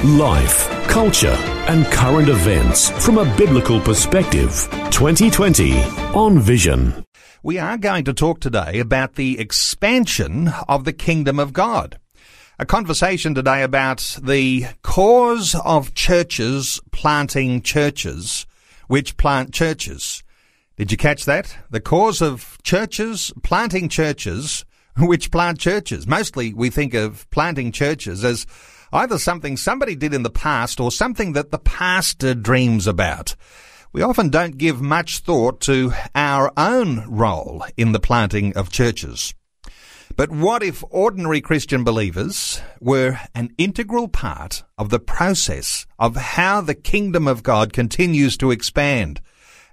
Life, culture, and current events from a biblical perspective. 2020 on Vision. We are going to talk today about the expansion of the kingdom of God. A conversation today about the cause of churches planting churches, which plant churches. Did you catch that? The cause of churches planting churches, which plant churches. Mostly we think of planting churches as either something somebody did in the past or something that the pastor dreams about. We often don't give much thought to our own role in the planting of churches. But what if ordinary Christian believers were an integral part of the process of how the kingdom of God continues to expand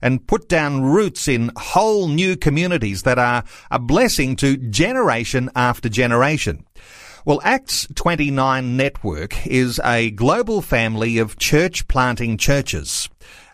and put down roots in whole new communities that are a blessing to generation after generation? Well, Acts 29 Network is a global family of church planting churches.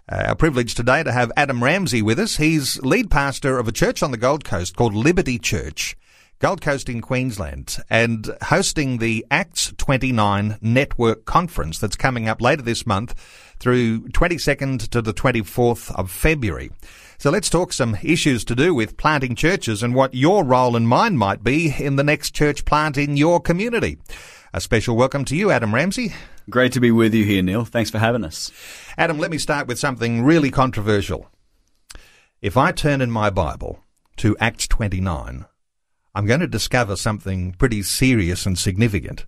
Uh, privilege today to have Adam Ramsey with us. He's lead pastor of a church on the Gold Coast called Liberty Church. Gold Coast in Queensland and hosting the Acts 29 Network Conference that's coming up later this month through 22nd to the 24th of February. So let's talk some issues to do with planting churches and what your role and mine might be in the next church plant in your community. A special welcome to you, Adam Ramsey. Great to be with you here, Neil. Thanks for having us. Adam, let me start with something really controversial. If I turn in my Bible to Acts 29, I'm going to discover something pretty serious and significant.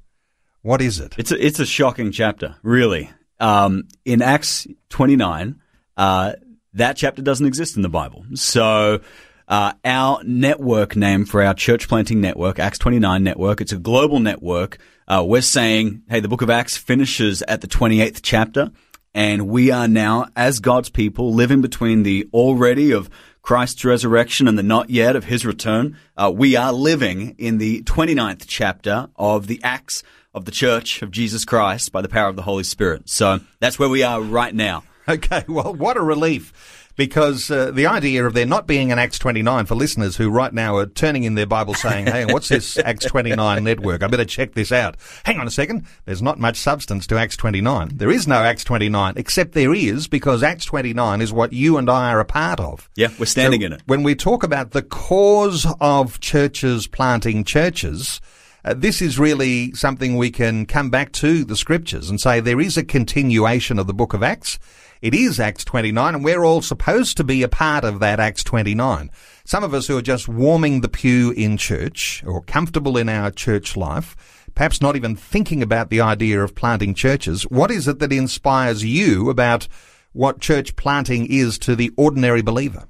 What is it? It's a, it's a shocking chapter, really. Um, in Acts 29, uh, that chapter doesn't exist in the Bible. So, uh, our network name for our church planting network, Acts 29 network, it's a global network. Uh, we're saying, hey, the book of Acts finishes at the 28th chapter. And we are now, as God's people, living between the already of Christ's resurrection and the not yet of his return. Uh, we are living in the 29th chapter of the Acts of the Church of Jesus Christ by the power of the Holy Spirit. So that's where we are right now. Okay, well, what a relief. Because uh, the idea of there not being an Acts 29 for listeners who right now are turning in their Bible saying, hey, what's this Acts 29 network? I better check this out. Hang on a second. There's not much substance to Acts 29. There is no Acts 29, except there is because Acts 29 is what you and I are a part of. Yeah, we're standing So in it. When we talk about the cause of churches planting churches, uh, this is really something we can come back to the scriptures and say there is a continuation of the book of Acts. It is Acts 29 and we're all supposed to be a part of that Acts 29. Some of us who are just warming the pew in church or comfortable in our church life, perhaps not even thinking about the idea of planting churches. What is it that inspires you about what church planting is to the ordinary believer?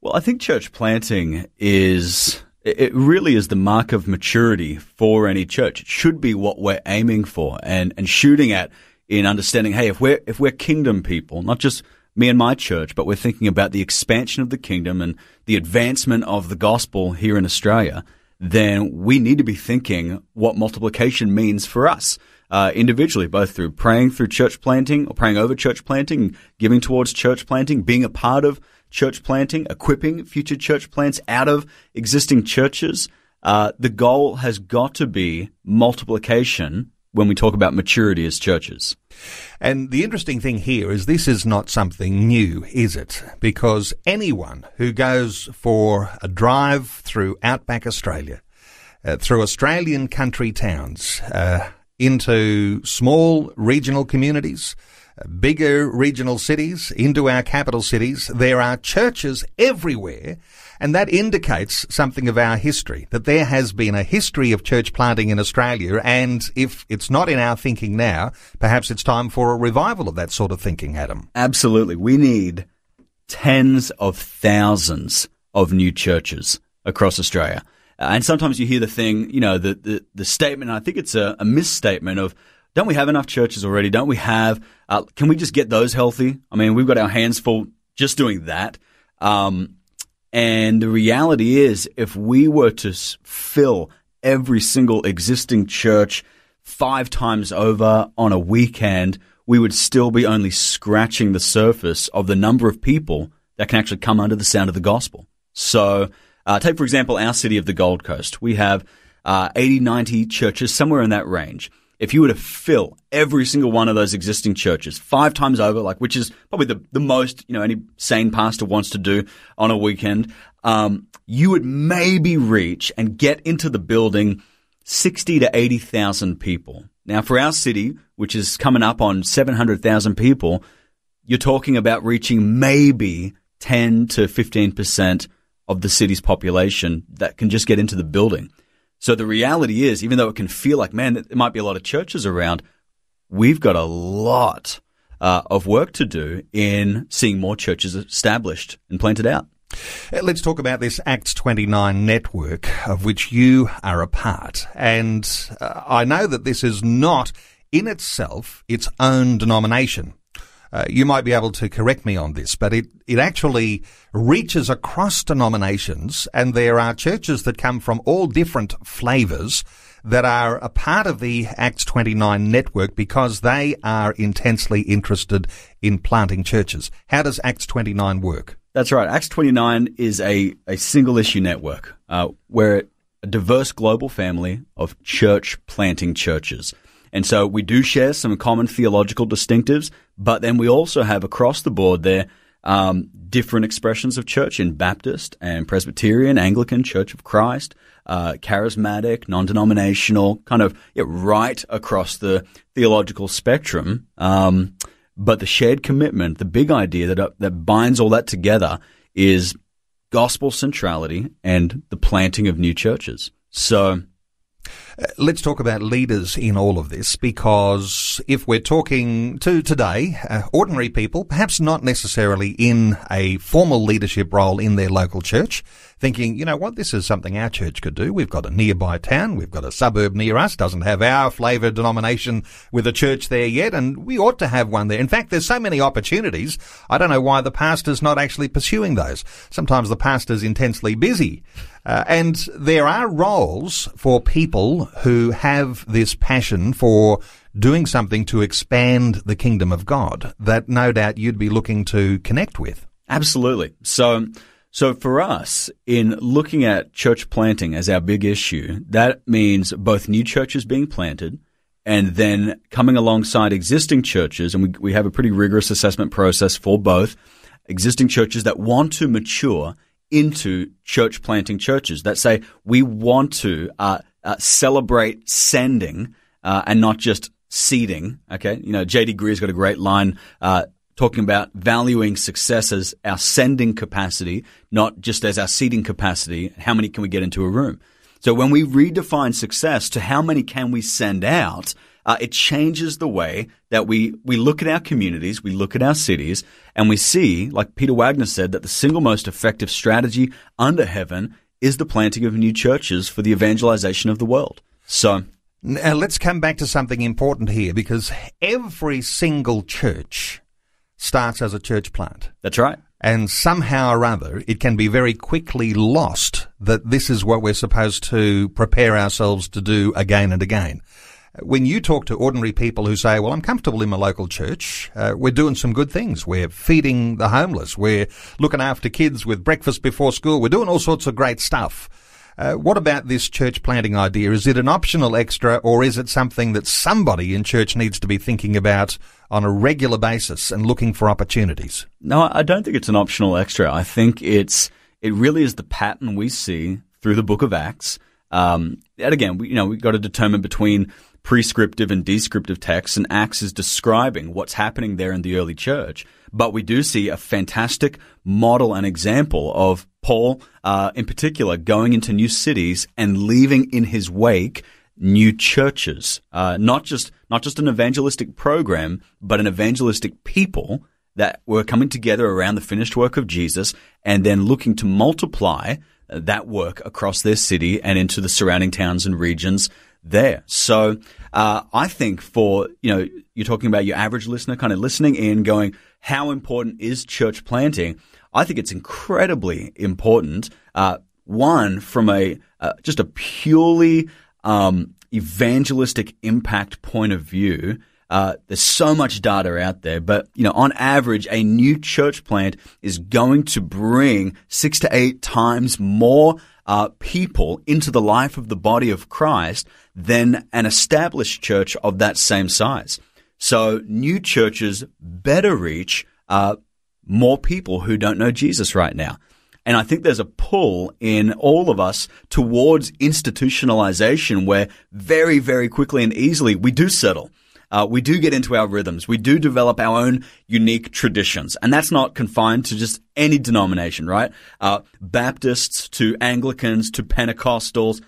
Well, I think church planting is, it really is the mark of maturity for any church. It should be what we're aiming for and, and shooting at in understanding, hey, if we're, if we're kingdom people, not just me and my church, but we're thinking about the expansion of the kingdom and the advancement of the gospel here in Australia, then we need to be thinking what multiplication means for us. Uh, individually, both through praying through church planting or praying over church planting, giving towards church planting, being a part of church planting, equipping future church plants out of existing churches. Uh, the goal has got to be multiplication when we talk about maturity as churches. And the interesting thing here is this is not something new, is it? Because anyone who goes for a drive through outback Australia, uh, through Australian country towns, uh, into small regional communities, bigger regional cities, into our capital cities, there are churches everywhere and that indicates something of our history, that there has been a history of church planting in Australia. And if it's not in our thinking now, perhaps it's time for a revival of that sort of thinking, Adam. Absolutely. We need tens of thousands of new churches across Australia. And sometimes you hear the thing, you know, the, the, the statement, I think it's a, a misstatement of, don't we have enough churches already? Don't we have, uh, can we just get those healthy? I mean, we've got our hands full just doing that. Um, and the reality is, if we were to fill every single existing church five times over on a weekend, we would still be only scratching the surface of the number of people that can actually come under the sound of the gospel. So, uh, take for example our city of the Gold Coast. We have uh, 80, 90 churches, somewhere in that range. If you were to fill every single one of those existing churches five times over, like which is probably the, the most you know any sane pastor wants to do on a weekend, um, you would maybe reach and get into the building sixty to eighty thousand people. Now, for our city, which is coming up on seven hundred thousand people, you're talking about reaching maybe ten to fifteen percent of the city's population that can just get into the building. So the reality is, even though it can feel like, man, there might be a lot of churches around, we've got a lot uh, of work to do in seeing more churches established and planted out. Uh, Let's talk about this Acts 29 network of which you are a part. And uh, I know that this is not in itself its own denomination. Uh, you might be able to correct me on this, but it, it actually reaches across denominations and there are churches that come from all different flavors that are a part of the Acts 29 network because they are intensely interested in planting churches. How does Acts 29 work? That's right. Acts 29 is a, a single issue network. Uh, we're a diverse global family of church planting churches. And so we do share some common theological distinctives, but then we also have across the board there um, different expressions of church in Baptist and Presbyterian, Anglican, Church of Christ, uh, charismatic, non-denominational, kind of yeah, right across the theological spectrum. Um, but the shared commitment, the big idea that uh, that binds all that together, is gospel centrality and the planting of new churches. So Let's talk about leaders in all of this because if we're talking to today, uh, ordinary people, perhaps not necessarily in a formal leadership role in their local church, thinking, you know what, this is something our church could do. We've got a nearby town, we've got a suburb near us, doesn't have our flavour denomination with a church there yet, and we ought to have one there. In fact, there's so many opportunities, I don't know why the pastor's not actually pursuing those. Sometimes the pastor's intensely busy. Uh, and there are roles for people who have this passion for doing something to expand the kingdom of God that no doubt you'd be looking to connect with. Absolutely. So, so for us, in looking at church planting as our big issue, that means both new churches being planted and then coming alongside existing churches. And we, we have a pretty rigorous assessment process for both existing churches that want to mature into church planting churches that say we want to uh, uh, celebrate sending uh, and not just seeding. Okay, you know, JD Greear's got a great line uh, talking about valuing success as our sending capacity, not just as our seeding capacity. How many can we get into a room? So when we redefine success to how many can we send out, uh, it changes the way that we, we look at our communities, we look at our cities, and we see, like Peter Wagner said, that the single most effective strategy under heaven is the planting of new churches for the evangelization of the world. So, Now let's come back to something important here because every single church starts as a church plant. that's right. And somehow or other, it can be very quickly lost that this is what we're supposed to prepare ourselves to do again and again. When you talk to ordinary people who say, well, I'm comfortable in my local church, uh, we're doing some good things. We're feeding the homeless. We're looking after kids with breakfast before school. We're doing all sorts of great stuff. Uh, what about this church planting idea? Is it an optional extra or is it something that somebody in church needs to be thinking about on a regular basis and looking for opportunities? No, I don't think it's an optional extra. I think it's it really is the pattern we see through the Book of Acts. Um, and again, we, you know, we've got to determine between prescriptive and descriptive texts, and Acts is describing what's happening there in the early church. But we do see a fantastic model and example of Paul, uh, in particular, going into new cities and leaving in his wake new churches, uh, not just not just an evangelistic program, but an evangelistic people that were coming together around the finished work of Jesus, and then looking to multiply uh, that work across their city and into the surrounding towns and regions there. So uh, I think for you know you're talking about your average listener kind of listening in, going, how important is church planting? I think it's incredibly important. Uh, one from a uh, just a purely um, evangelistic impact point of view. Uh, there's so much data out there, but you know, on average, a new church plant is going to bring six to eight times more uh, people into the life of the body of Christ than an established church of that same size. So new churches better reach uh, more people who don't know Jesus right now. And I think there's a pull in all of us towards institutionalization where very, very quickly and easily we do settle. Uh, we do get into our rhythms. We do develop our own unique traditions. And that's not confined to just any denomination, right? Uh, Baptists to Anglicans to Pentecostals.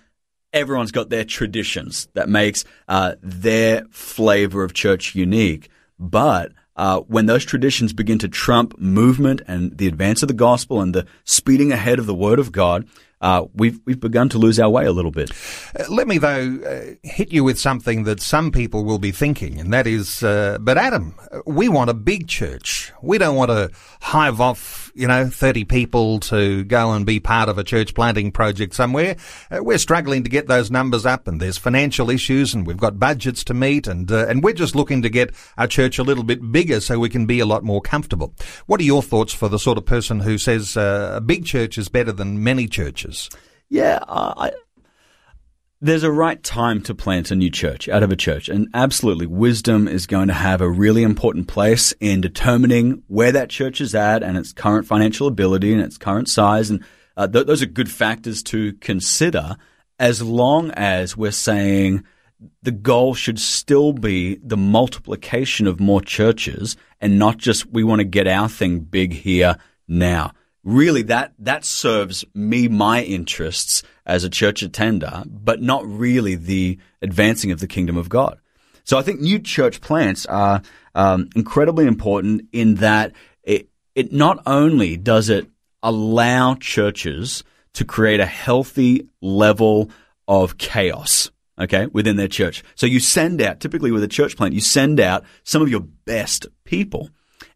Everyone's got their traditions that makes uh, their flavor of church unique. But uh, when those traditions begin to trump movement and the advance of the gospel and the speeding ahead of the word of God, uh, we've we've begun to lose our way a little bit. Uh, let me though uh, hit you with something that some people will be thinking, and that is, uh, but Adam, we want a big church. We don't want to hive off, you know, thirty people to go and be part of a church planting project somewhere. Uh, we're struggling to get those numbers up, and there's financial issues, and we've got budgets to meet, and and we're just looking to get our church a little bit bigger so we can be a lot more comfortable. What are your thoughts for the sort of person who says a big church is better than many churches? Churches? Yeah, uh, I, there's a right time to plant a new church out of a church. And absolutely, wisdom is going to have a really important place in determining where that church is at and its current financial ability and its current size. And uh, th- those are good factors to consider as long as we're saying the goal should still be the multiplication of more churches and not just we want to get our thing big here now really that that serves me my interests as a church attender, but not really the advancing of the kingdom of God. So I think new church plants are um, incredibly important in that it it not only does it allow churches to create a healthy level of chaos okay, within their church. So you send out, typically with a church plant, you send out some of your best people.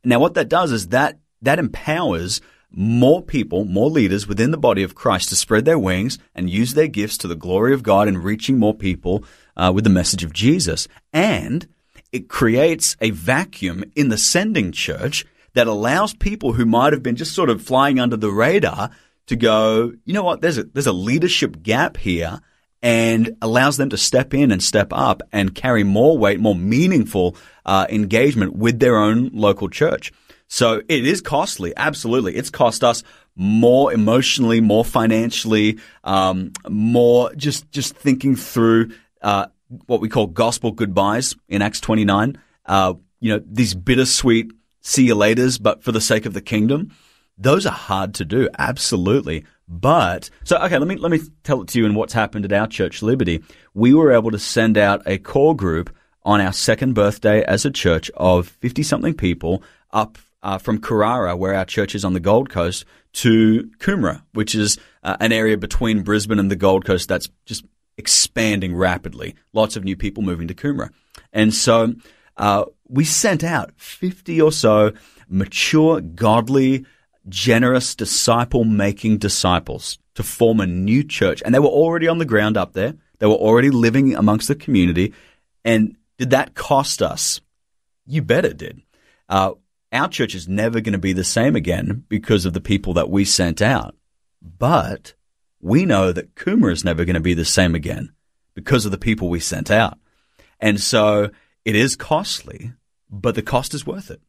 Now what that does is that, that empowers more people, more leaders within the body of Christ to spread their wings and use their gifts to the glory of God and reaching more people uh, with the message of Jesus. And it creates a vacuum in the sending church that allows people who might have been just sort of flying under the radar to go, you know what, there's a, there's a leadership gap here and allows them to step in and step up and carry more weight, more meaningful uh, engagement with their own local church. So it is costly. Absolutely. It's cost us more emotionally, more financially, um, more just, just thinking through, uh, what we call gospel goodbyes in Acts 29. Uh, you know, these bittersweet see you laters, but for the sake of the kingdom. Those are hard to do. Absolutely. But so okay, let me let me tell it to you in what's happened at our church Liberty. We were able to send out a core group on our second birthday as a church of 50 something people up uh, from Carrara, where our church is on the Gold Coast, to Coomera, which is uh, an area between Brisbane and the Gold Coast that's just expanding rapidly. Lots of new people moving to Coomera. And so uh, we sent out 50 or so mature, godly, generous, disciple making disciples to form a new church. And they were already on the ground up there. They were already living amongst the community. And did that cost us? You bet it did. Uh, our church is never going to be the same again because of the people that we sent out. But we know that Coomera is never going to be the same again because of the people we sent out. And so it is costly, but the cost is worth it.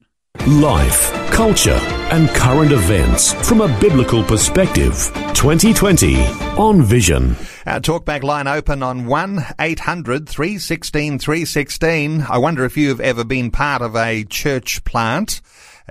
Life, culture, and current events from a biblical perspective. 2020 on Vision. Our talkback line open on 1 800 316 316. I wonder if you've ever been part of a church plant.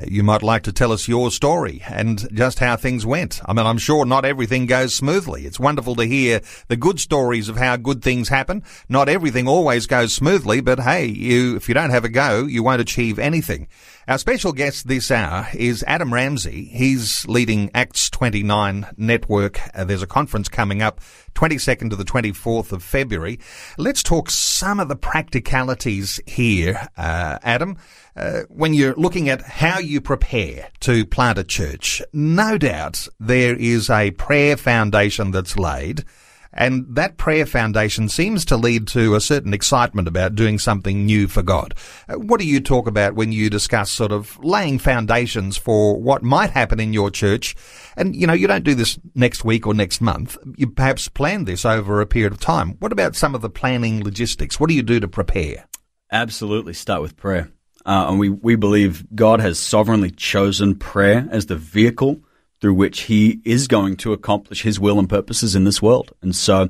You might like to tell us your story and just how things went. I mean, I'm sure not everything goes smoothly. It's wonderful to hear the good stories of how good things happen. Not everything always goes smoothly, but hey, you, if you don't have a go, you won't achieve anything. Our special guest this hour is Adam Ramsey. He's leading Acts 29 Network. Uh, there's a conference coming up 22nd to the 24th of February. Let's talk some of the practicalities here, uh, Adam. Uh, when you're looking at how you prepare to plant a church, no doubt there is a prayer foundation that's laid. And that prayer foundation seems to lead to a certain excitement about doing something new for God. Uh, what do you talk about when you discuss sort of laying foundations for what might happen in your church? And, you know, you don't do this next week or next month. You perhaps plan this over a period of time. What about some of the planning logistics? What do you do to prepare? Absolutely start with prayer. Uh, and we, we believe God has sovereignly chosen prayer as the vehicle through which He is going to accomplish His will and purposes in this world. And so,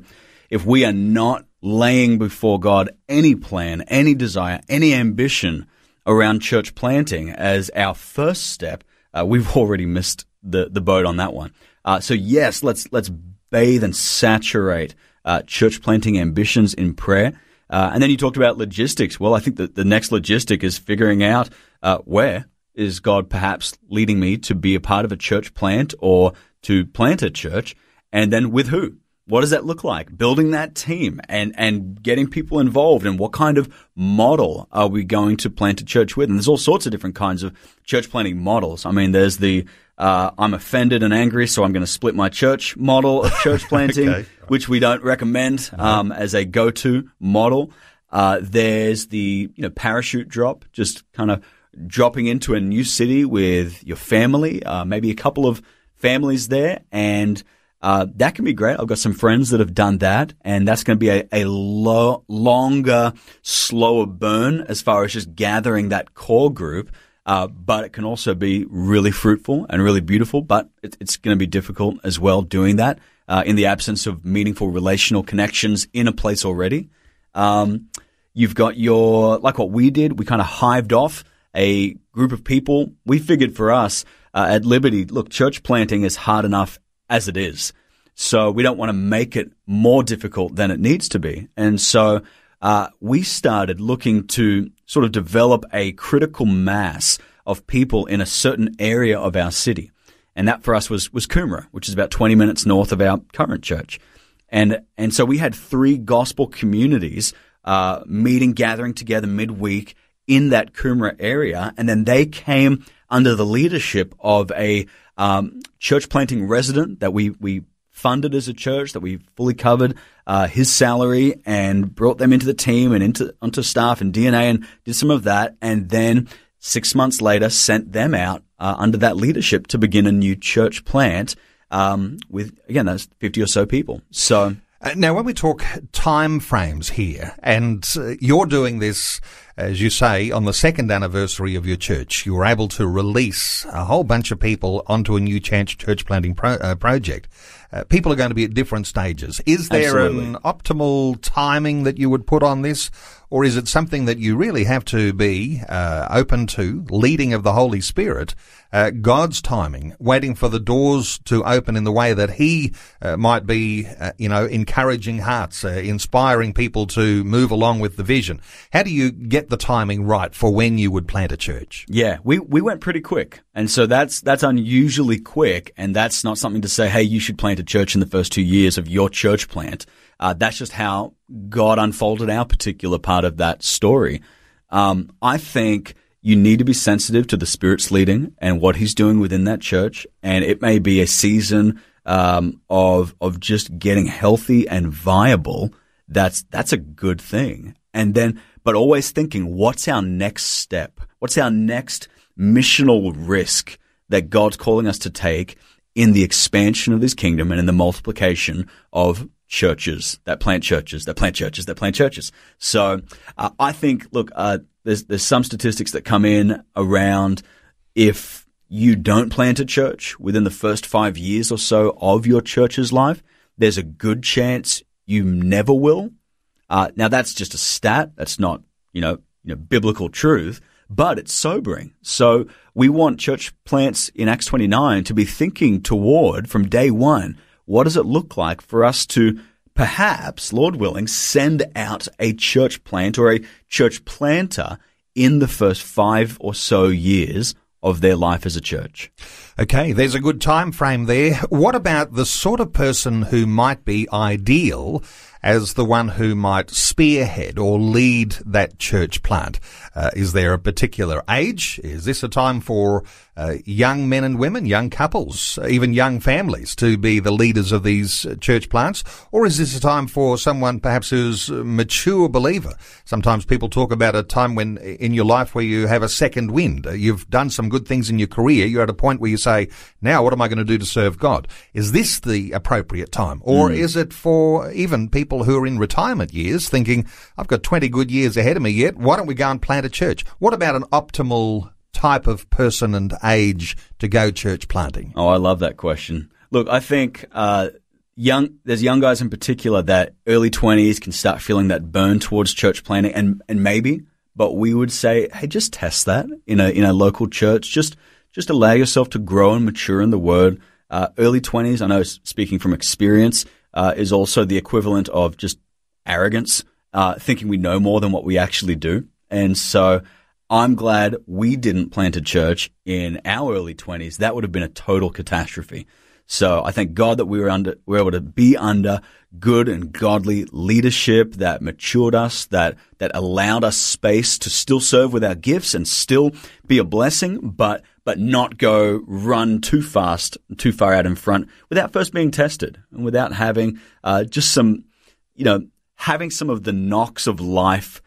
if we are not laying before God any plan, any desire, any ambition around church planting as our first step, uh, we've already missed the, the boat on that one. Uh, so yes, let's let's bathe and saturate uh, church planting ambitions in prayer. Uh, and then you talked about logistics. Well, I think that the next logistic is figuring out uh, where is God perhaps leading me to be a part of a church plant or to plant a church, and then with who? What does that look like? Building that team and, and getting people involved and what kind of model are we going to plant a church with? And there's all sorts of different kinds of church planting models. I mean, there's the uh, I'm offended and angry, so I'm going to split my church model of church planting, okay. which we don't recommend um, as a go-to model. Uh, there's the you know parachute drop, just kind of dropping into a new city with your family, uh, maybe a couple of families there, and uh, that can be great. I've got some friends that have done that, and that's going to be a, a lo- longer, slower burn as far as just gathering that core group. Uh, but it can also be really fruitful and really beautiful. But it, it's going to be difficult as well doing that uh, in the absence of meaningful relational connections in a place already. Um, you've got your like what we did. We kind of hived off a group of people. We figured for us uh, at Liberty, look, church planting is hard enough as it is. So we don't want to make it more difficult than it needs to be. And so uh, we started looking to sort of develop a critical mass of people in a certain area of our city. And that for us was, was Coomera, which is about 20 minutes north of our current church. And, and so we had three gospel communities, uh, meeting, gathering together midweek in that Coomera area. And then they came under the leadership of a, um, church planting resident that we, we funded as a church that we fully covered uh, his salary and brought them into the team and into onto staff and DNA and did some of that, and then six months later sent them out uh, under that leadership to begin a new church plant um, with again those fifty or so people. So. Uh, now, when we talk time frames here, and uh, you're doing this as you say, on the second anniversary of your church, you were able to release a whole bunch of people onto a new church, church planting pro, uh, project. Uh, people are going to be at different stages. Is there Absolutely. an optimal timing that you would put on this? Or is it something that you really have to be uh, open to, leading of the Holy Spirit, uh, God's timing, waiting for the doors to open in the way that He uh, might be, uh, you know, encouraging hearts, uh, inspiring people to move along with the vision? How do you get the timing right for when you would plant a church? Yeah, we, we went pretty quick. And so that's, that's unusually quick. And that's not something to say, hey, you should plant a church in the first two years of your church plant. Uh, that's just how God unfolded our particular part of that story. Um, I think you need to be sensitive to the Spirit's leading and what He's doing within that church, and it may be a season um, of of just getting healthy and viable. That's that's a good thing. And then, but always thinking, what's our next step? What's our next missional risk that God's calling us to take in the expansion of His kingdom and in the multiplication of churches that plant churches that plant churches that plant churches. So uh, I think, look, uh, there's there's some statistics that come in around if you don't plant a church within the first five years or so of your church's life, there's a good chance you never will. Uh, now that's just a stat. That's not you know you know biblical truth, but it's sobering. So we want church plants in Acts 29 to be thinking toward from day one what does it look like for us to perhaps, Lord willing, send out a church plant or a church planter in the first five or so years of their life as a church. Okay, there's a good time frame there. What about the sort of person who might be ideal as the one who might spearhead or lead that church plant? Uh, is there a particular age? Is this a time for uh, young men and women, young couples, even young families to be the leaders of these uh, church plants? Or is this a time for someone perhaps who's a mature believer? Sometimes people talk about a time when in your life where you have a second wind. Uh, you've done some good things in your career. You're at a point where you say, now what am I going to do to serve God? Is this the appropriate time? Or mm. is it for even people who are in retirement years thinking, I've got 20 good years ahead of me yet. Why don't we go and plant a church? What about an optimal type of person and age to go church planting? Oh, I love that question. Look, I think uh, young there's young guys in particular that early 20s can start feeling that burn towards church planting and and maybe but we would say hey just test that in a in a local church just just allow yourself to grow and mature in the word uh, early 20s i know speaking from experience uh, is also the equivalent of just arrogance uh, thinking we know more than what we actually do and so I'm glad we didn't plant a church in our early 20s. That would have been a total catastrophe. So I thank God that we were under, we were able to be under good and godly leadership that matured us, that, that allowed us space to still serve with our gifts and still be a blessing, but, but not go run too fast, too far out in front without first being tested and without having, uh, just some, you know, having some of the knocks of life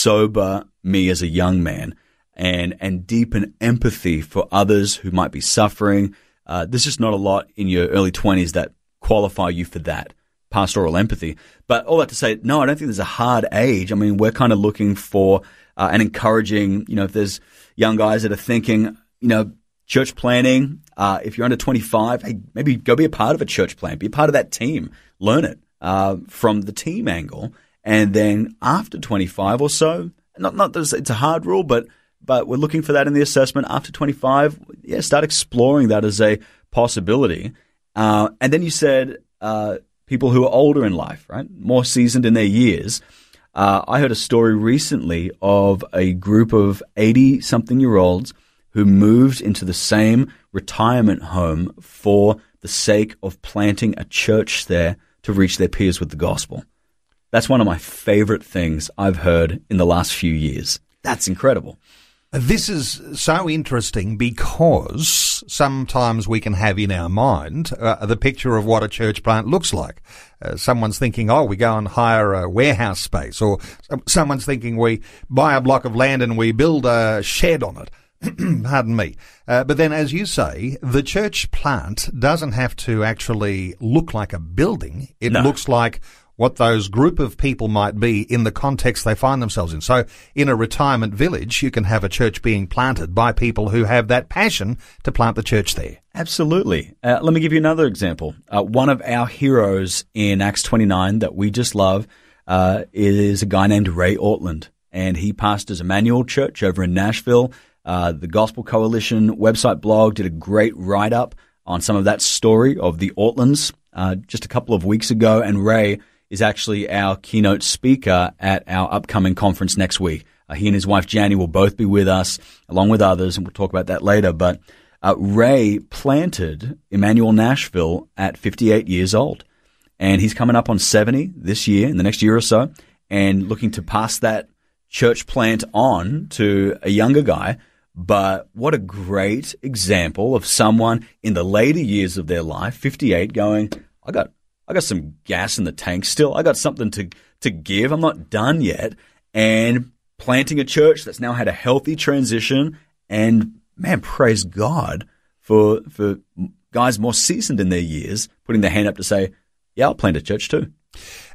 sober me as a young man and, and deepen empathy for others who might be suffering. Uh, there's just not a lot in your early 20s that qualify you for that pastoral empathy. But all that to say, no, I don't think there's a hard age. I mean, we're kind of looking for uh, and encouraging, you know, if there's young guys that are thinking, you know, church planning, uh, if you're under 25, hey, maybe go be a part of a church plan, be a part of that team, learn it uh, from the team angle. And then after 25 or so, not not that it's a hard rule, but but we're looking for that in the assessment after 25. Yeah, start exploring that as a possibility. Uh, and then you said uh, people who are older in life, right, more seasoned in their years. Uh, I heard a story recently of a group of 80 something year olds who moved into the same retirement home for the sake of planting a church there to reach their peers with the gospel. That's one of my favorite things I've heard in the last few years. That's incredible. This is so interesting because sometimes we can have in our mind uh, the picture of what a church plant looks like. Uh, someone's thinking, oh, we go and hire a warehouse space, or someone's thinking we buy a block of land and we build a shed on it. Pardon me. Uh, but then, as you say, the church plant doesn't have to actually look like a building. It no. looks like what those group of people might be in the context they find themselves in. So in a retirement village, you can have a church being planted by people who have that passion to plant the church there. Absolutely. Uh, let me give you another example. Uh, one of our heroes in Acts 29 that we just love uh, is a guy named Ray Ortlund, and he pastors Immanuel Church over in Nashville. Uh, the Gospel Coalition website blog did a great write up on some of that story of the Ortlunds uh, just a couple of weeks ago, and Ray is actually our keynote speaker at our upcoming conference next week. Uh, he and his wife Janie will both be with us, along with others, and we'll talk about that later. But uh, Ray planted Immanuel Nashville at 58 years old, and he's coming up on 70 this year, in the next year or so, and looking to pass that church plant on to a younger guy. But what a great example of someone in the later years of their life, 58, going, I got I got some gas in the tank still. I got something to, to give. I'm not done yet. And planting a church that's now had a healthy transition. And man, praise God for, for guys more seasoned in their years putting their hand up to say, yeah, I'll plant a church too.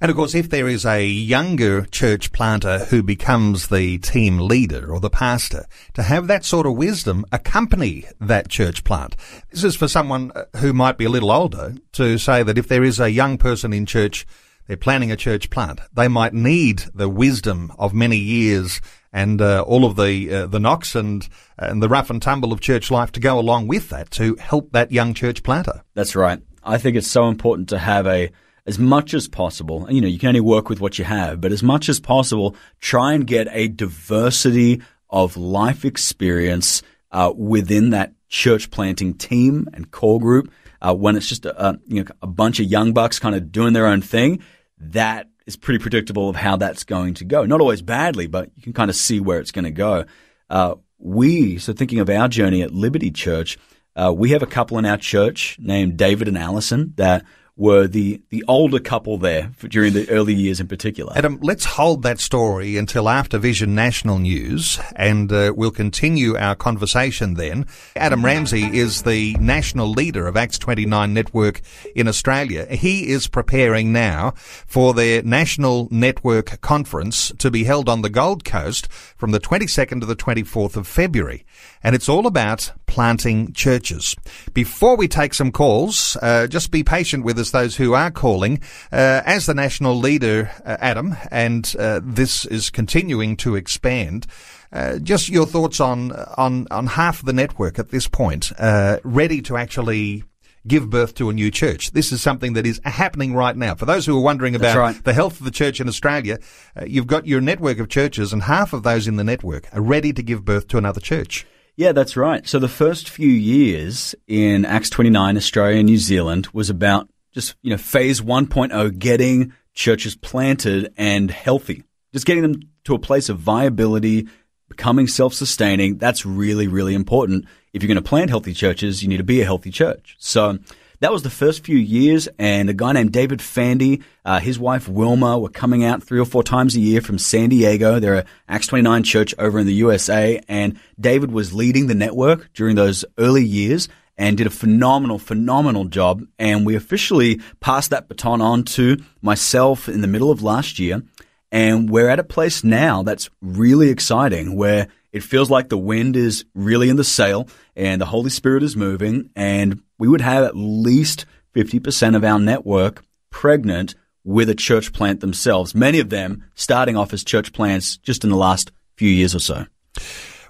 And of course, if there is a younger church planter who becomes the team leader or the pastor, to have that sort of wisdom accompany that church plant. This is for someone uh, who might be a little older to say that if there is a young person in church, they're planning a church plant, they might need the wisdom of many years and uh, all of the uh, the knocks and and the rough and tumble of church life to go along with that to help that young church planter. That's right. I think it's so important to have a as much as possible, you know, you can only work with what you have, but as much as possible, try and get a diversity of life experience uh, within that church planting team and core group. Uh, when it's just a, a, you know, a bunch of young bucks kind of doing their own thing, that is pretty predictable of how that's going to go. Not always badly, but you can kind of see where it's going to go. Uh, we, so thinking of our journey at Liberty Church, uh, we have a couple in our church named David and Allison that were the, the older couple there during the early years in particular. Adam, let's hold that story until after Vision National News, and uh, we'll continue our conversation then. Adam Ramsey is the national leader of Acts 29 Network in Australia. He is preparing now for their national network conference to be held on the Gold Coast from the 22nd to the 24th of February. And it's all about planting churches. Before we take some calls, uh, just be patient with us those who are calling. Uh, as the national leader, uh, Adam, and uh, this is continuing to expand. Uh, just your thoughts on on on half the network at this point, uh, ready to actually give birth to a new church. This is something that is happening right now. For those who are wondering about right. the health of the church in Australia, uh, you've got your network of churches, and half of those in the network are ready to give birth to another church. Yeah, that's right. So the first few years in Acts 29 Australia and New Zealand was about just, you know, phase 1.0, getting churches planted and healthy, just getting them to a place of viability, becoming self-sustaining. That's really, really important. If you're going to plant healthy churches, you need to be a healthy church. So that was the first few years, and a guy named David Fandy, uh, his wife Wilma, were coming out three or four times a year from San Diego. They're a Acts 29 church over in the USA, and David was leading the network during those early years and did a phenomenal, phenomenal job. And we officially passed that baton on to myself in the middle of last year. And we're at a place now that's really exciting where it feels like the wind is really in the sail and the Holy Spirit is moving. And we would have at least 50% of our network pregnant with a church plant themselves, many of them starting off as church plants just in the last few years or so.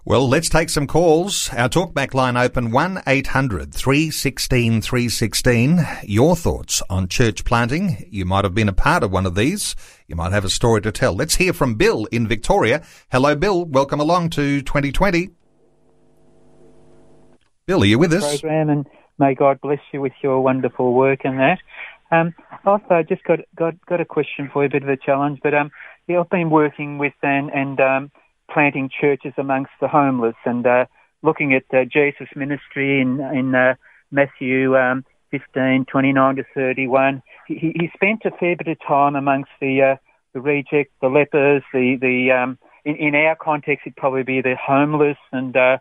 Well, let's take some calls. Our talkback line open 1 800 316 316. Your thoughts on church planting. You might have been a part of one of these. You might have a story to tell. Let's hear from Bill in Victoria. Hello, Bill. Welcome along to 2020. Bill, are you with us? Program and may God bless you with your wonderful work and that. Um, I've uh, just got, got got a question for you, a bit of a challenge, but um, yeah, I've been working with and and um, planting churches amongst the homeless and uh, looking at uh, Jesus' ministry in in uh, Matthew um, 15, 29 to 31. He, he spent a fair bit of time amongst the uh, the reject, the lepers, the the um, in, in our context it'd probably be the homeless and uh,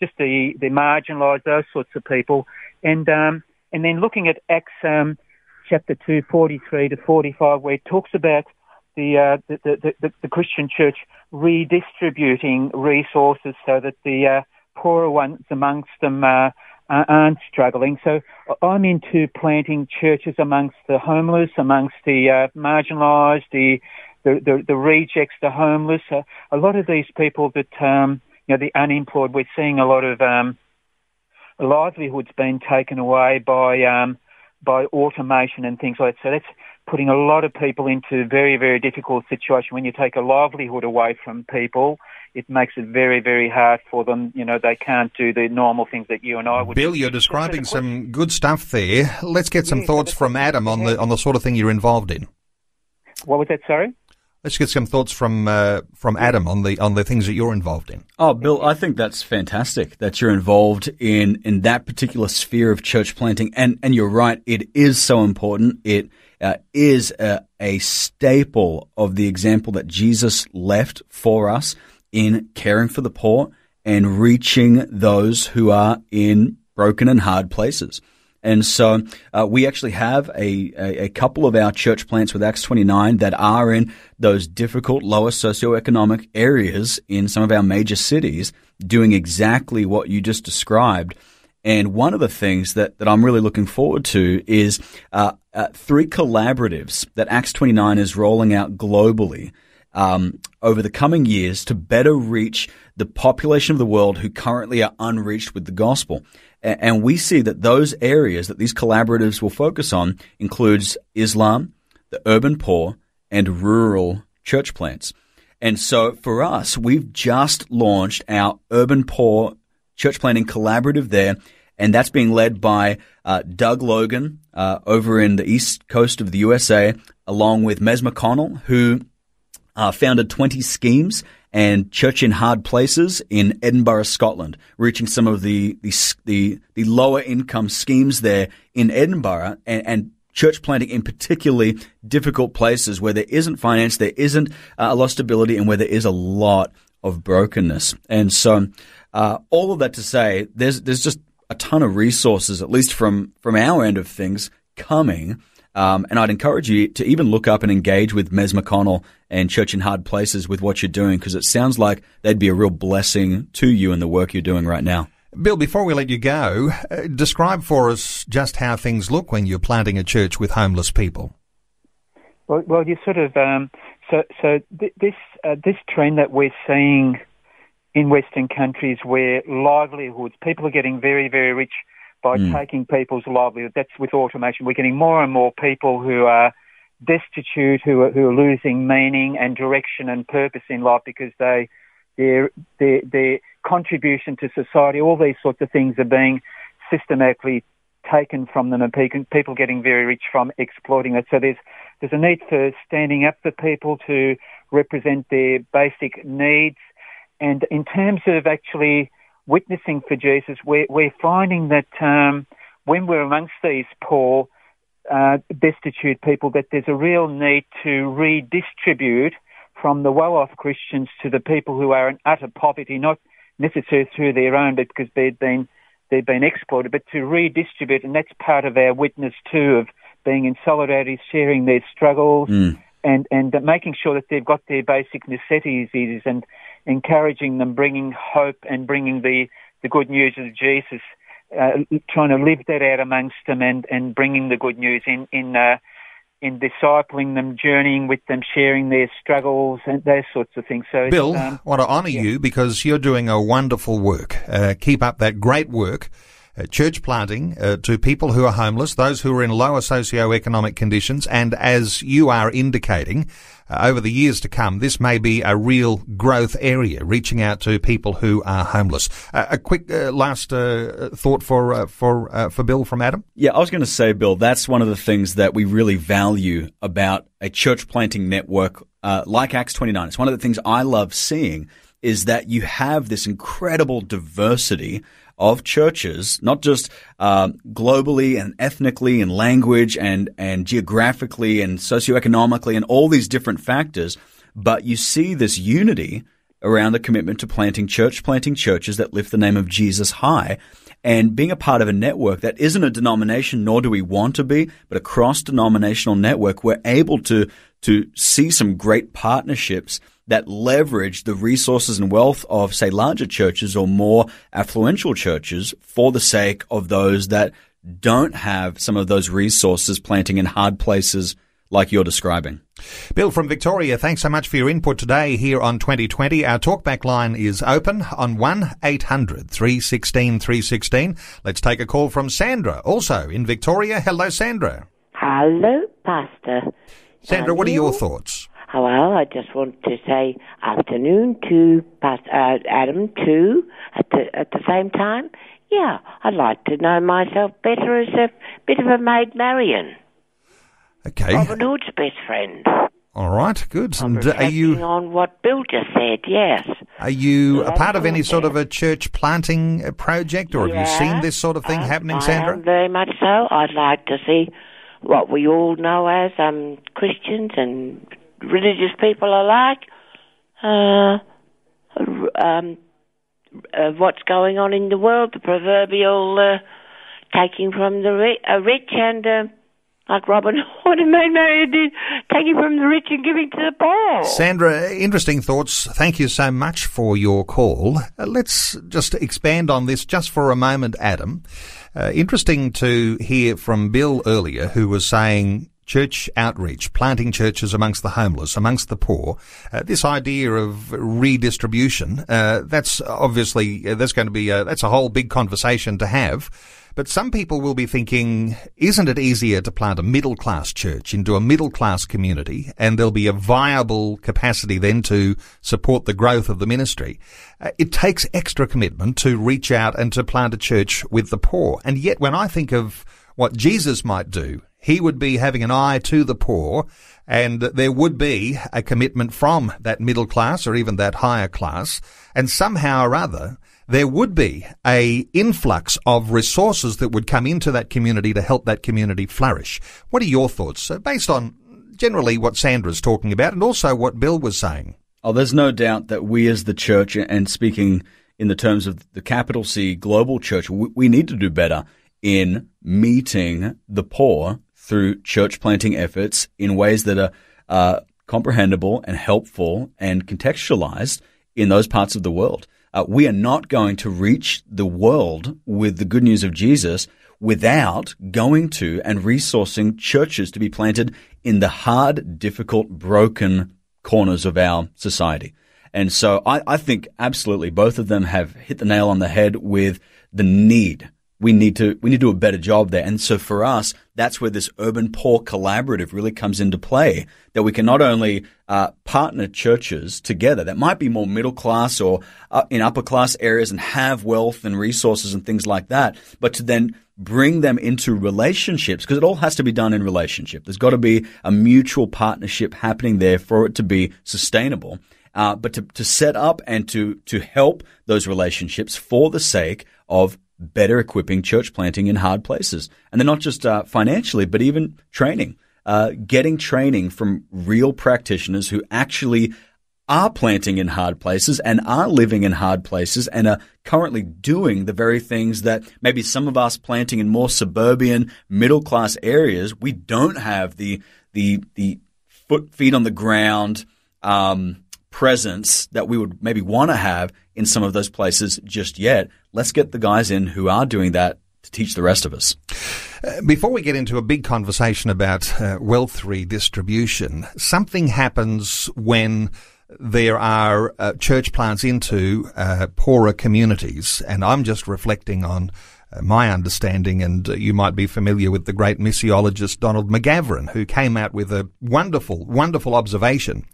just the the marginalised, those sorts of people, and um, and then looking at Acts um, chapter 2, 43 to 45, where it talks about the, uh, the, the, the, the, Christian church redistributing resources so that the uh, poorer ones amongst them uh, aren't struggling. So I'm into planting churches amongst the homeless, amongst the uh, marginalised, the, the, the, rejects, the homeless. Uh, a lot of these people that, um, you know, the unemployed, we're seeing a lot of um, livelihoods being taken away by um, by automation and things like that. So that's putting a lot of people into very, very difficult situation. When you take a livelihood away from people, it makes it very, very hard for them. You know, they can't do the normal things that you and I would. Bill, do. you're describing some good stuff there. Let's get some yeah, thoughts from Adam on the on the sort of thing you're involved in. What was that? Sorry. Let's get some thoughts from uh, from Adam on the on the things that you're involved in. Oh, Bill, I think that's fantastic that you're involved in in that particular sphere of church planting, and and you're right, it is so important. It uh, is a, a staple of the example that Jesus left for us in caring for the poor and reaching those who are in broken and hard places. And so uh, we actually have a, a, a, couple of our church plants with Acts 29 that are in those difficult, lower socioeconomic areas in some of our major cities doing exactly what you just described. And one of the things that, that I'm really looking forward to is uh, uh, three collaboratives that Acts 29 is rolling out globally um, over the coming years to better reach the population of the world who currently are unreached with the gospel. And we see that those areas that these collaboratives will focus on includes Islam, the urban poor, and rural church plants. And so for us, we've just launched our Urban Poor Church Planting Collaborative there, and that's being led by uh, Doug Logan uh, over in the east coast of the USA, along with Mez McConnell, who uh, founded 20 schemes and church in hard places in Edinburgh, Scotland, reaching some of the the the, the lower income schemes there in Edinburgh and, and church planting in particularly difficult places where there isn't finance, there isn't uh, a lot of stability, and where there is a lot of brokenness. And so, uh, all of that to say, there's there's just a ton of resources, at least from from our end of things, coming. Um, and I'd encourage you to even look up and engage with Mez McConnell and Church in Hard Places with what you're doing because it sounds like they'd be a real blessing to you in the work you're doing right now. Bill, before we let you go, uh, describe for us just how things look when you're planting a church with homeless people. Well, well you sort of um, so so th- this uh, this trend that we're seeing in Western countries where livelihoods people are getting very very rich by mm. taking people's livelihood. That's with automation. We're getting more and more people who are destitute, who are, who are losing meaning and direction and purpose in life because they their their their contribution to society, all these sorts of things are being systematically taken from them, and people getting very rich from exploiting it. So there's there's a need for standing up for people to represent their basic needs, and in terms of actually witnessing for Jesus, we're, we're finding that um, when we're amongst these poor, uh, destitute people, that there's a real need to redistribute from the well-off Christians to the people who are in utter poverty, not necessarily through their own, but because they've been they've been exploited, but to redistribute, and that's part of our witness too of being in solidarity, sharing their struggles, mm. and and making sure that they've got their basic necessities and encouraging them, bringing hope and bringing the, the good news of Jesus, uh, trying to live that out amongst them and, and bringing the good news in, in, uh, in discipling them, journeying with them, sharing their struggles and those sorts of things. So, Bill, um, I want to honour yeah. you because you're doing a wonderful work. Uh, keep up that great work. Uh, church planting uh, to people who are homeless, those who are in lower socio-economic conditions, and as you are indicating, uh, over the years to come, this may be a real growth area, reaching out to people who are homeless. Uh, a quick uh, last uh, thought for for for Bill from Adam. Yeah, I was going to say, Bill, that's one of the things that we really value about a church planting network like Acts 29. It's one of the things I love seeing is that you have this incredible diversity of churches, not just uh, globally and ethnically and language and, and geographically and socioeconomically and all these different factors, but you see this unity around the commitment to planting church, planting churches that lift the name of Jesus high and being a part of a network that isn't a denomination, nor do we want to be, but a cross denominational network, we're able to, to see some great partnerships that leverage the resources and wealth of, say, larger churches or more affluential churches for the sake of those that don't have some of those resources planting in hard places like you're describing. Bill from Victoria, thanks so much for your input today here on 2020. Our talkback line is open on 1-800-316-316. 316. Let's take a call from Sandra, also in Victoria. Hello, Sandra. Hello, Pastor. Sandra, what are your thoughts? Well, I just want to say afternoon to uh, Adam too at the at the same time. Yeah, I'd like to know myself better as a bit of a maid Marian. Okay. Robin Hood's best friend. All right, good. I'm and are you on what Bill just said? Yes. Are you a part of any sort of a church planting uh, project, or yeah, have you seen this sort of thing um, happening, Sandra? very much so. I'd like to see what we all know as um, Christians and religious people alike, uh, um, uh, what's going on in the world, the proverbial uh, taking from the ri- uh, rich and uh, like Robin Hood and Maid Marian did, taking from the rich and giving to the poor. Sandra, interesting thoughts. Thank you so much for your call. Uh, let's just expand on this just for a moment, Adam. Uh, interesting to hear from Bill earlier, who was saying church outreach, planting churches amongst the homeless, amongst the poor, uh, this idea of redistribution, uh, that's obviously, uh, that's going to be, that's a whole big conversation to have. But some people will be thinking, isn't it easier to plant a middle class church into a middle class community and there'll be a viable capacity then to support the growth of the ministry? Uh, it takes extra commitment to reach out and to plant a church with the poor. And yet when I think of what Jesus might do, he would be having an eye to the poor and there would be a commitment from that middle class or even that higher class. And somehow or other, there would be a influx of resources that would come into that community to help that community flourish. What are your thoughts uh, based on generally what Sandra's talking about and also what Bill was saying? Oh, there's no doubt that we as the church and speaking in the terms of the capital C global church, we need to do better in meeting the poor through church planting efforts in ways that are uh, comprehensible and helpful and contextualized in those parts of the world. Uh, we are not going to reach the world with the good news of Jesus without going to and resourcing churches to be planted in the hard, difficult, broken corners of our society. And so I, I think absolutely both of them have hit the nail on the head with the need we need to we need to do a better job there. And so for us, that's where this urban poor collaborative really comes into play. That we can not only uh, partner churches together that might be more middle class or uh, in upper class areas and have wealth and resources and things like that, but to then bring them into relationships because it all has to be done in relationship. There's got to be a mutual partnership happening there for it to be sustainable. Uh, but to, to set up and to to help those relationships for the sake of better equipping church planting in hard places. And they're not just uh, financially, but even training. Uh, getting training from real practitioners who actually are planting in hard places and are living in hard places and are currently doing the very things that maybe some of us planting in more suburban middle class areas we don't have the the the foot feet on the ground um, presence that we would maybe want to have in some of those places just yet. Let's get the guys in who are doing that to teach the rest of us. Uh, before we get into a big conversation about uh, wealth redistribution, something happens when there are uh, church plants into uh, poorer communities, and I'm just reflecting on uh, my understanding, and uh, you might be familiar with the great missiologist Donald McGavran, who came out with a wonderful, wonderful observation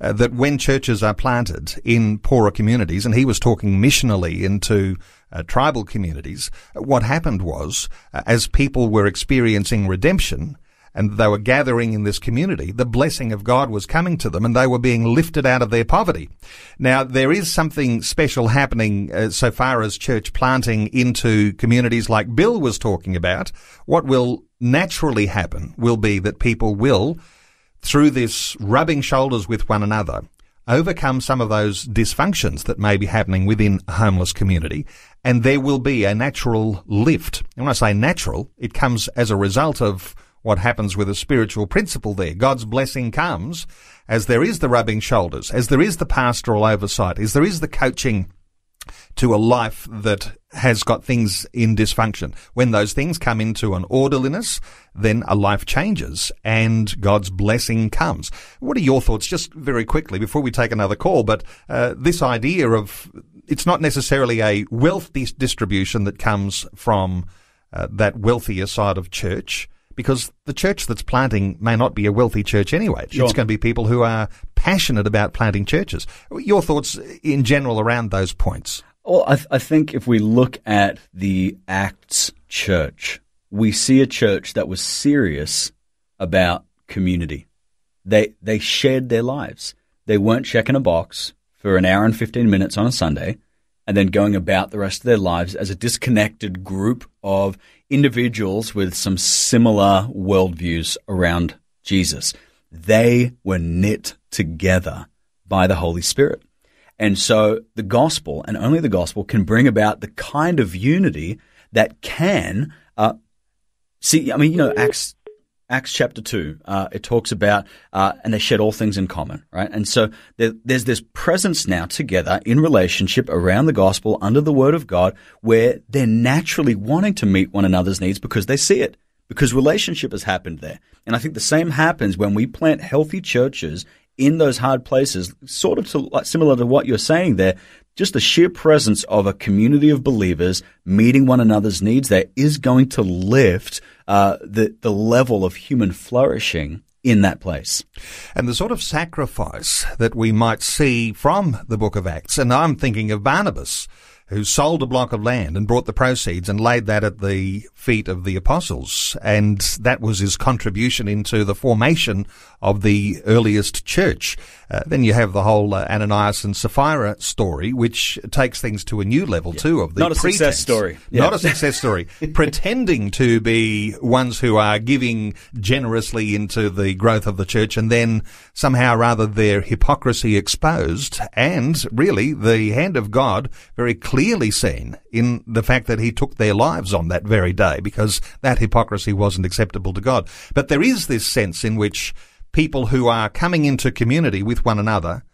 uh, that when churches are planted in poorer communities, and he was talking missionally into uh, tribal communities, what happened was, uh, as people were experiencing redemption, and they were gathering in this community, the blessing of God was coming to them and they were being lifted out of their poverty. Now, there is something special happening uh, so far as church planting into communities like Bill was talking about. What will naturally happen will be that people will through this rubbing shoulders with one another, overcome some of those dysfunctions that may be happening within a homeless community, and there will be a natural lift. And when I say natural, it comes as a result of what happens with a spiritual principle there. God's blessing comes as there is the rubbing shoulders, as there is the pastoral oversight, as there is the coaching to a life that has got things in dysfunction. When those things come into an orderliness, then a life changes and God's blessing comes. What are your thoughts, just very quickly, before we take another call? But uh, this idea of it's not necessarily a wealth distribution that comes from uh, that wealthier side of church because the church that's planting may not be a wealthy church anyway. Sure. It's going to be people who are passionate about planting churches. Your thoughts in general around those points? Well, I, th- I think if we look at the Acts church, we see a church that was serious about community. They they shared their lives. They weren't checking a box for an hour and 15 minutes on a Sunday and then going about the rest of their lives as a disconnected group of individuals with some similar worldviews around Jesus. They were knit together by the Holy Spirit. And so the gospel and only the gospel can bring about the kind of unity that can uh, see. I mean, you know, Acts Acts chapter 2, uh, it talks about, uh, and they shed all things in common, right? And so there, there's this presence now together in relationship around the gospel under the word of God where they're naturally wanting to meet one another's needs because they see it. because relationship has happened there. And I think the same happens when we plant healthy churches in those hard places, sort of to, similar to what you're saying there. Just the sheer presence of a community of believers meeting one another's needs there is going to lift uh, the the level of human flourishing in that place. And the sort of sacrifice that we might see from the book of Acts, and I'm thinking of Barnabas, who sold a block of land and brought the proceeds and laid that at the feet of the apostles. And that was his contribution into the formation of the earliest church. Uh, then you have the whole uh, Ananias and Sapphira story, which takes things to a new level yeah. too of the not a pretense. success story, yeah. not a success story, pretending to be ones who are giving generously into the growth of the church, and then somehow rather their hypocrisy exposed, and really the hand of God very clearly seen in the fact that He took their lives on that very day, because that hypocrisy wasn't acceptable to God. But there is this sense in which people who are coming into community with one another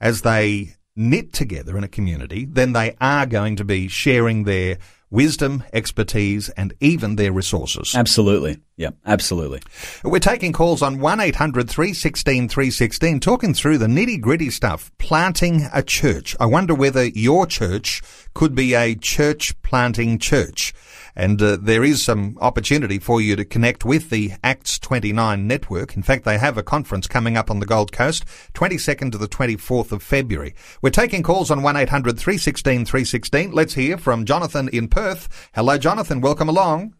as they knit together in a community, then they are going to be sharing their wisdom, expertise, and even their resources. Absolutely. Yeah, absolutely. We're taking calls on 800 316 316, talking through the nitty gritty stuff, planting a church. I wonder whether your church could be a church planting church. And uh, there is some opportunity for you to connect with the Acts 29 network. In fact, they have a conference coming up on the Gold Coast, 22nd to the 24th of February. We're taking calls on 1800 316 316. Let's hear from Jonathan in Perth. Hello, Jonathan. Welcome along.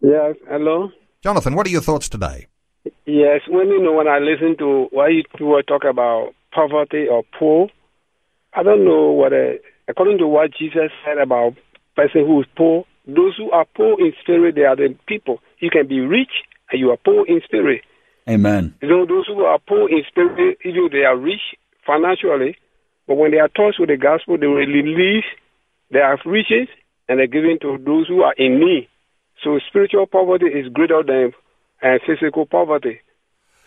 Yes, hello. Jonathan, what are your thoughts today? Yes, when you know when I listen to why you talk about poverty or poor, I don't know what according to what Jesus said about person who is poor, those who are poor in spirit, they are the people. You can be rich and you are poor in spirit. Amen. You know, those who are poor in spirit, even they are rich financially, but when they are touched with the gospel, they will release their riches and they're given to those who are in need. So spiritual poverty is greater than uh, physical poverty.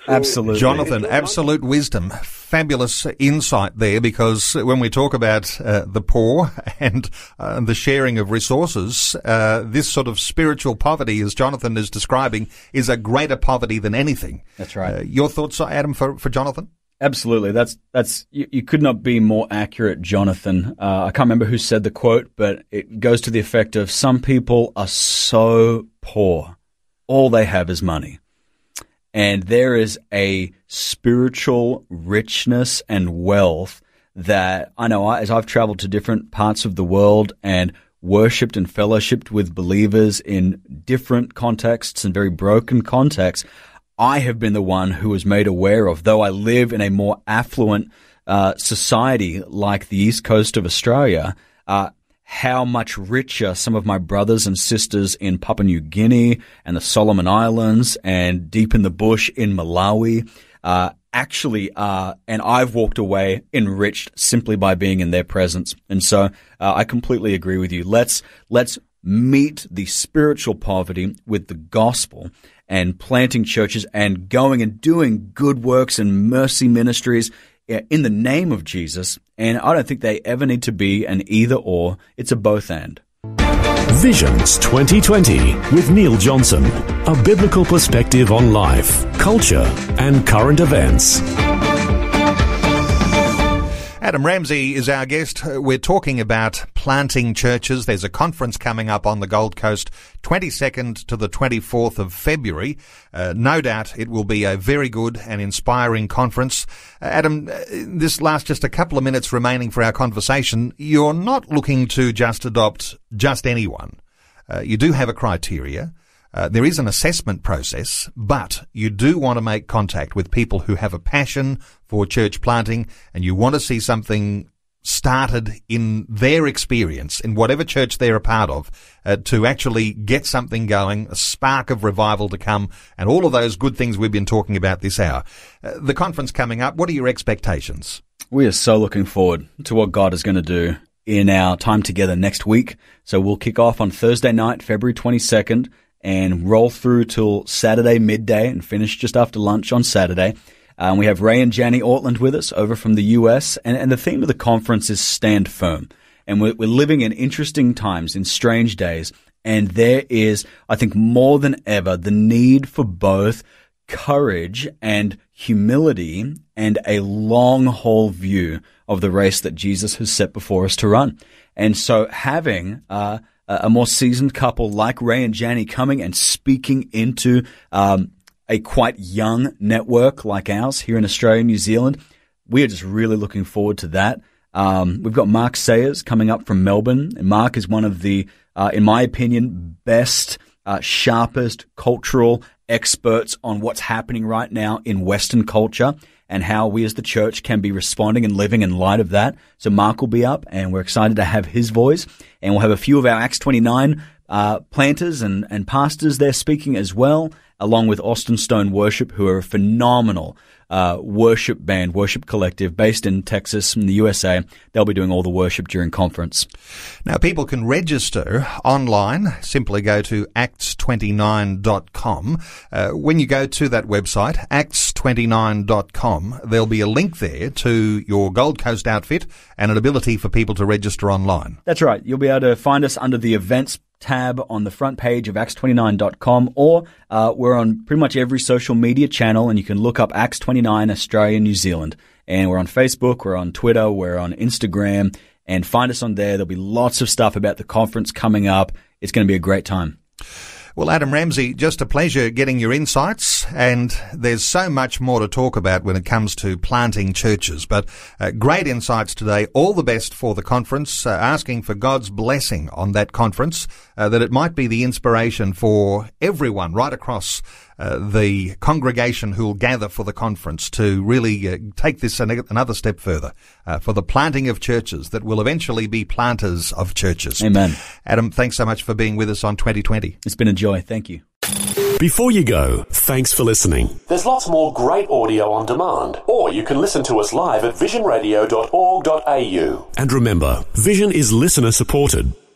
So Absolutely. Jonathan, absolute wisdom. Fabulous insight there because when we talk about uh, the poor and uh, the sharing of resources, uh, this sort of spiritual poverty, as Jonathan is describing, is a greater poverty than anything. That's right. Uh, your thoughts, Adam, for, for Jonathan? Absolutely. That's, that's, you, you, could not be more accurate, Jonathan. Uh, I can't remember who said the quote, but it goes to the effect of some people are so poor. All they have is money. And there is a spiritual richness and wealth that I know as I've traveled to different parts of the world and worshipped and fellowshipped with believers in different contexts and very broken contexts, I have been the one who was made aware of, though I live in a more affluent uh, society like the east coast of Australia, uh, how much richer some of my brothers and sisters in Papua New Guinea and the Solomon Islands and deep in the bush in Malawi uh, actually are. And I've walked away enriched simply by being in their presence. And so uh, I completely agree with you. Let's let's meet the spiritual poverty with the gospel and planting churches and going and doing good works and mercy ministries in the name of Jesus. And I don't think they ever need to be an either or. It's a both and. Visions 2020 with Neil Johnson. A biblical perspective on life, culture, and current events. Adam Ramsey is our guest. We're talking about planting churches. There's a conference coming up on the Gold Coast, 22nd to the 24th of February. Uh, no doubt it will be a very good and inspiring conference. Uh, Adam, uh, this last just a couple of minutes remaining for our conversation. You're not looking to just adopt just anyone. Uh, you do have a criteria. Uh, there is an assessment process, but you do want to make contact with people who have a passion for church planting and you want to see something started in their experience in whatever church they're a part of uh, to actually get something going, a spark of revival to come, and all of those good things we've been talking about this hour. Uh, the conference coming up, what are your expectations? We are so looking forward to what God is going to do in our time together next week. So we'll kick off on Thursday night, February 22nd and roll through till Saturday midday and finish just after lunch on Saturday. Um, we have Ray and Jani Ortlund with us over from the US, and, and the theme of the conference is Stand Firm. And we're, we're living in interesting times, in strange days, And there is, I think, more than ever, the need for both courage and humility and a long haul view of the race that Jesus has set before us to run. And so having, uh, a more seasoned couple like Ray and Jani coming and speaking into, um, a quite young network like ours here in Australia, New Zealand, we are just really looking forward to that. Um, we've got Mark Sayers coming up from Melbourne. And Mark is one of the, uh, in my opinion, best, uh, sharpest cultural experts on what's happening right now in Western culture and how we as the church can be responding and living in light of that. So Mark will be up and we're excited to have his voice and we'll have a few of our Acts 29 uh, planters and, and pastors there speaking as well, along with Austin Stone Worship, who are a phenomenal uh, worship band, worship collective based in Texas, in the USA. They'll be doing all the worship during conference. Now, people can register online. Simply go to acts29.com. Uh, when you go to that website, acts29.com, there'll be a link there to your Gold Coast outfit and an ability for people to register online. That's right. You'll be able to find us under the events tab on the front page of acts29.com or uh, we're on pretty much every social media channel and you can look up Acts29 Australia New Zealand. And we're on Facebook, we're on Twitter, we're on Instagram and find us on there. There'll be lots of stuff about the conference coming up. It's going to be a great time. Well, Adam Ramsey, just a pleasure getting your insights. And there's so much more to talk about when it comes to planting churches. But uh, great insights today. All the best for the conference. Uh, asking for God's blessing on that conference, uh, that it might be the inspiration for everyone right across uh, the congregation who will gather for the conference to really uh, take this another step further uh, for the planting of churches that will eventually be planters of churches. Amen. Adam, thanks so much for being with us on 2020. It's been a joy. Thank you. Before you go, thanks for listening. There's lots more great audio on demand, or you can listen to us live at visionradio.org.au. And remember, Vision is listener supported.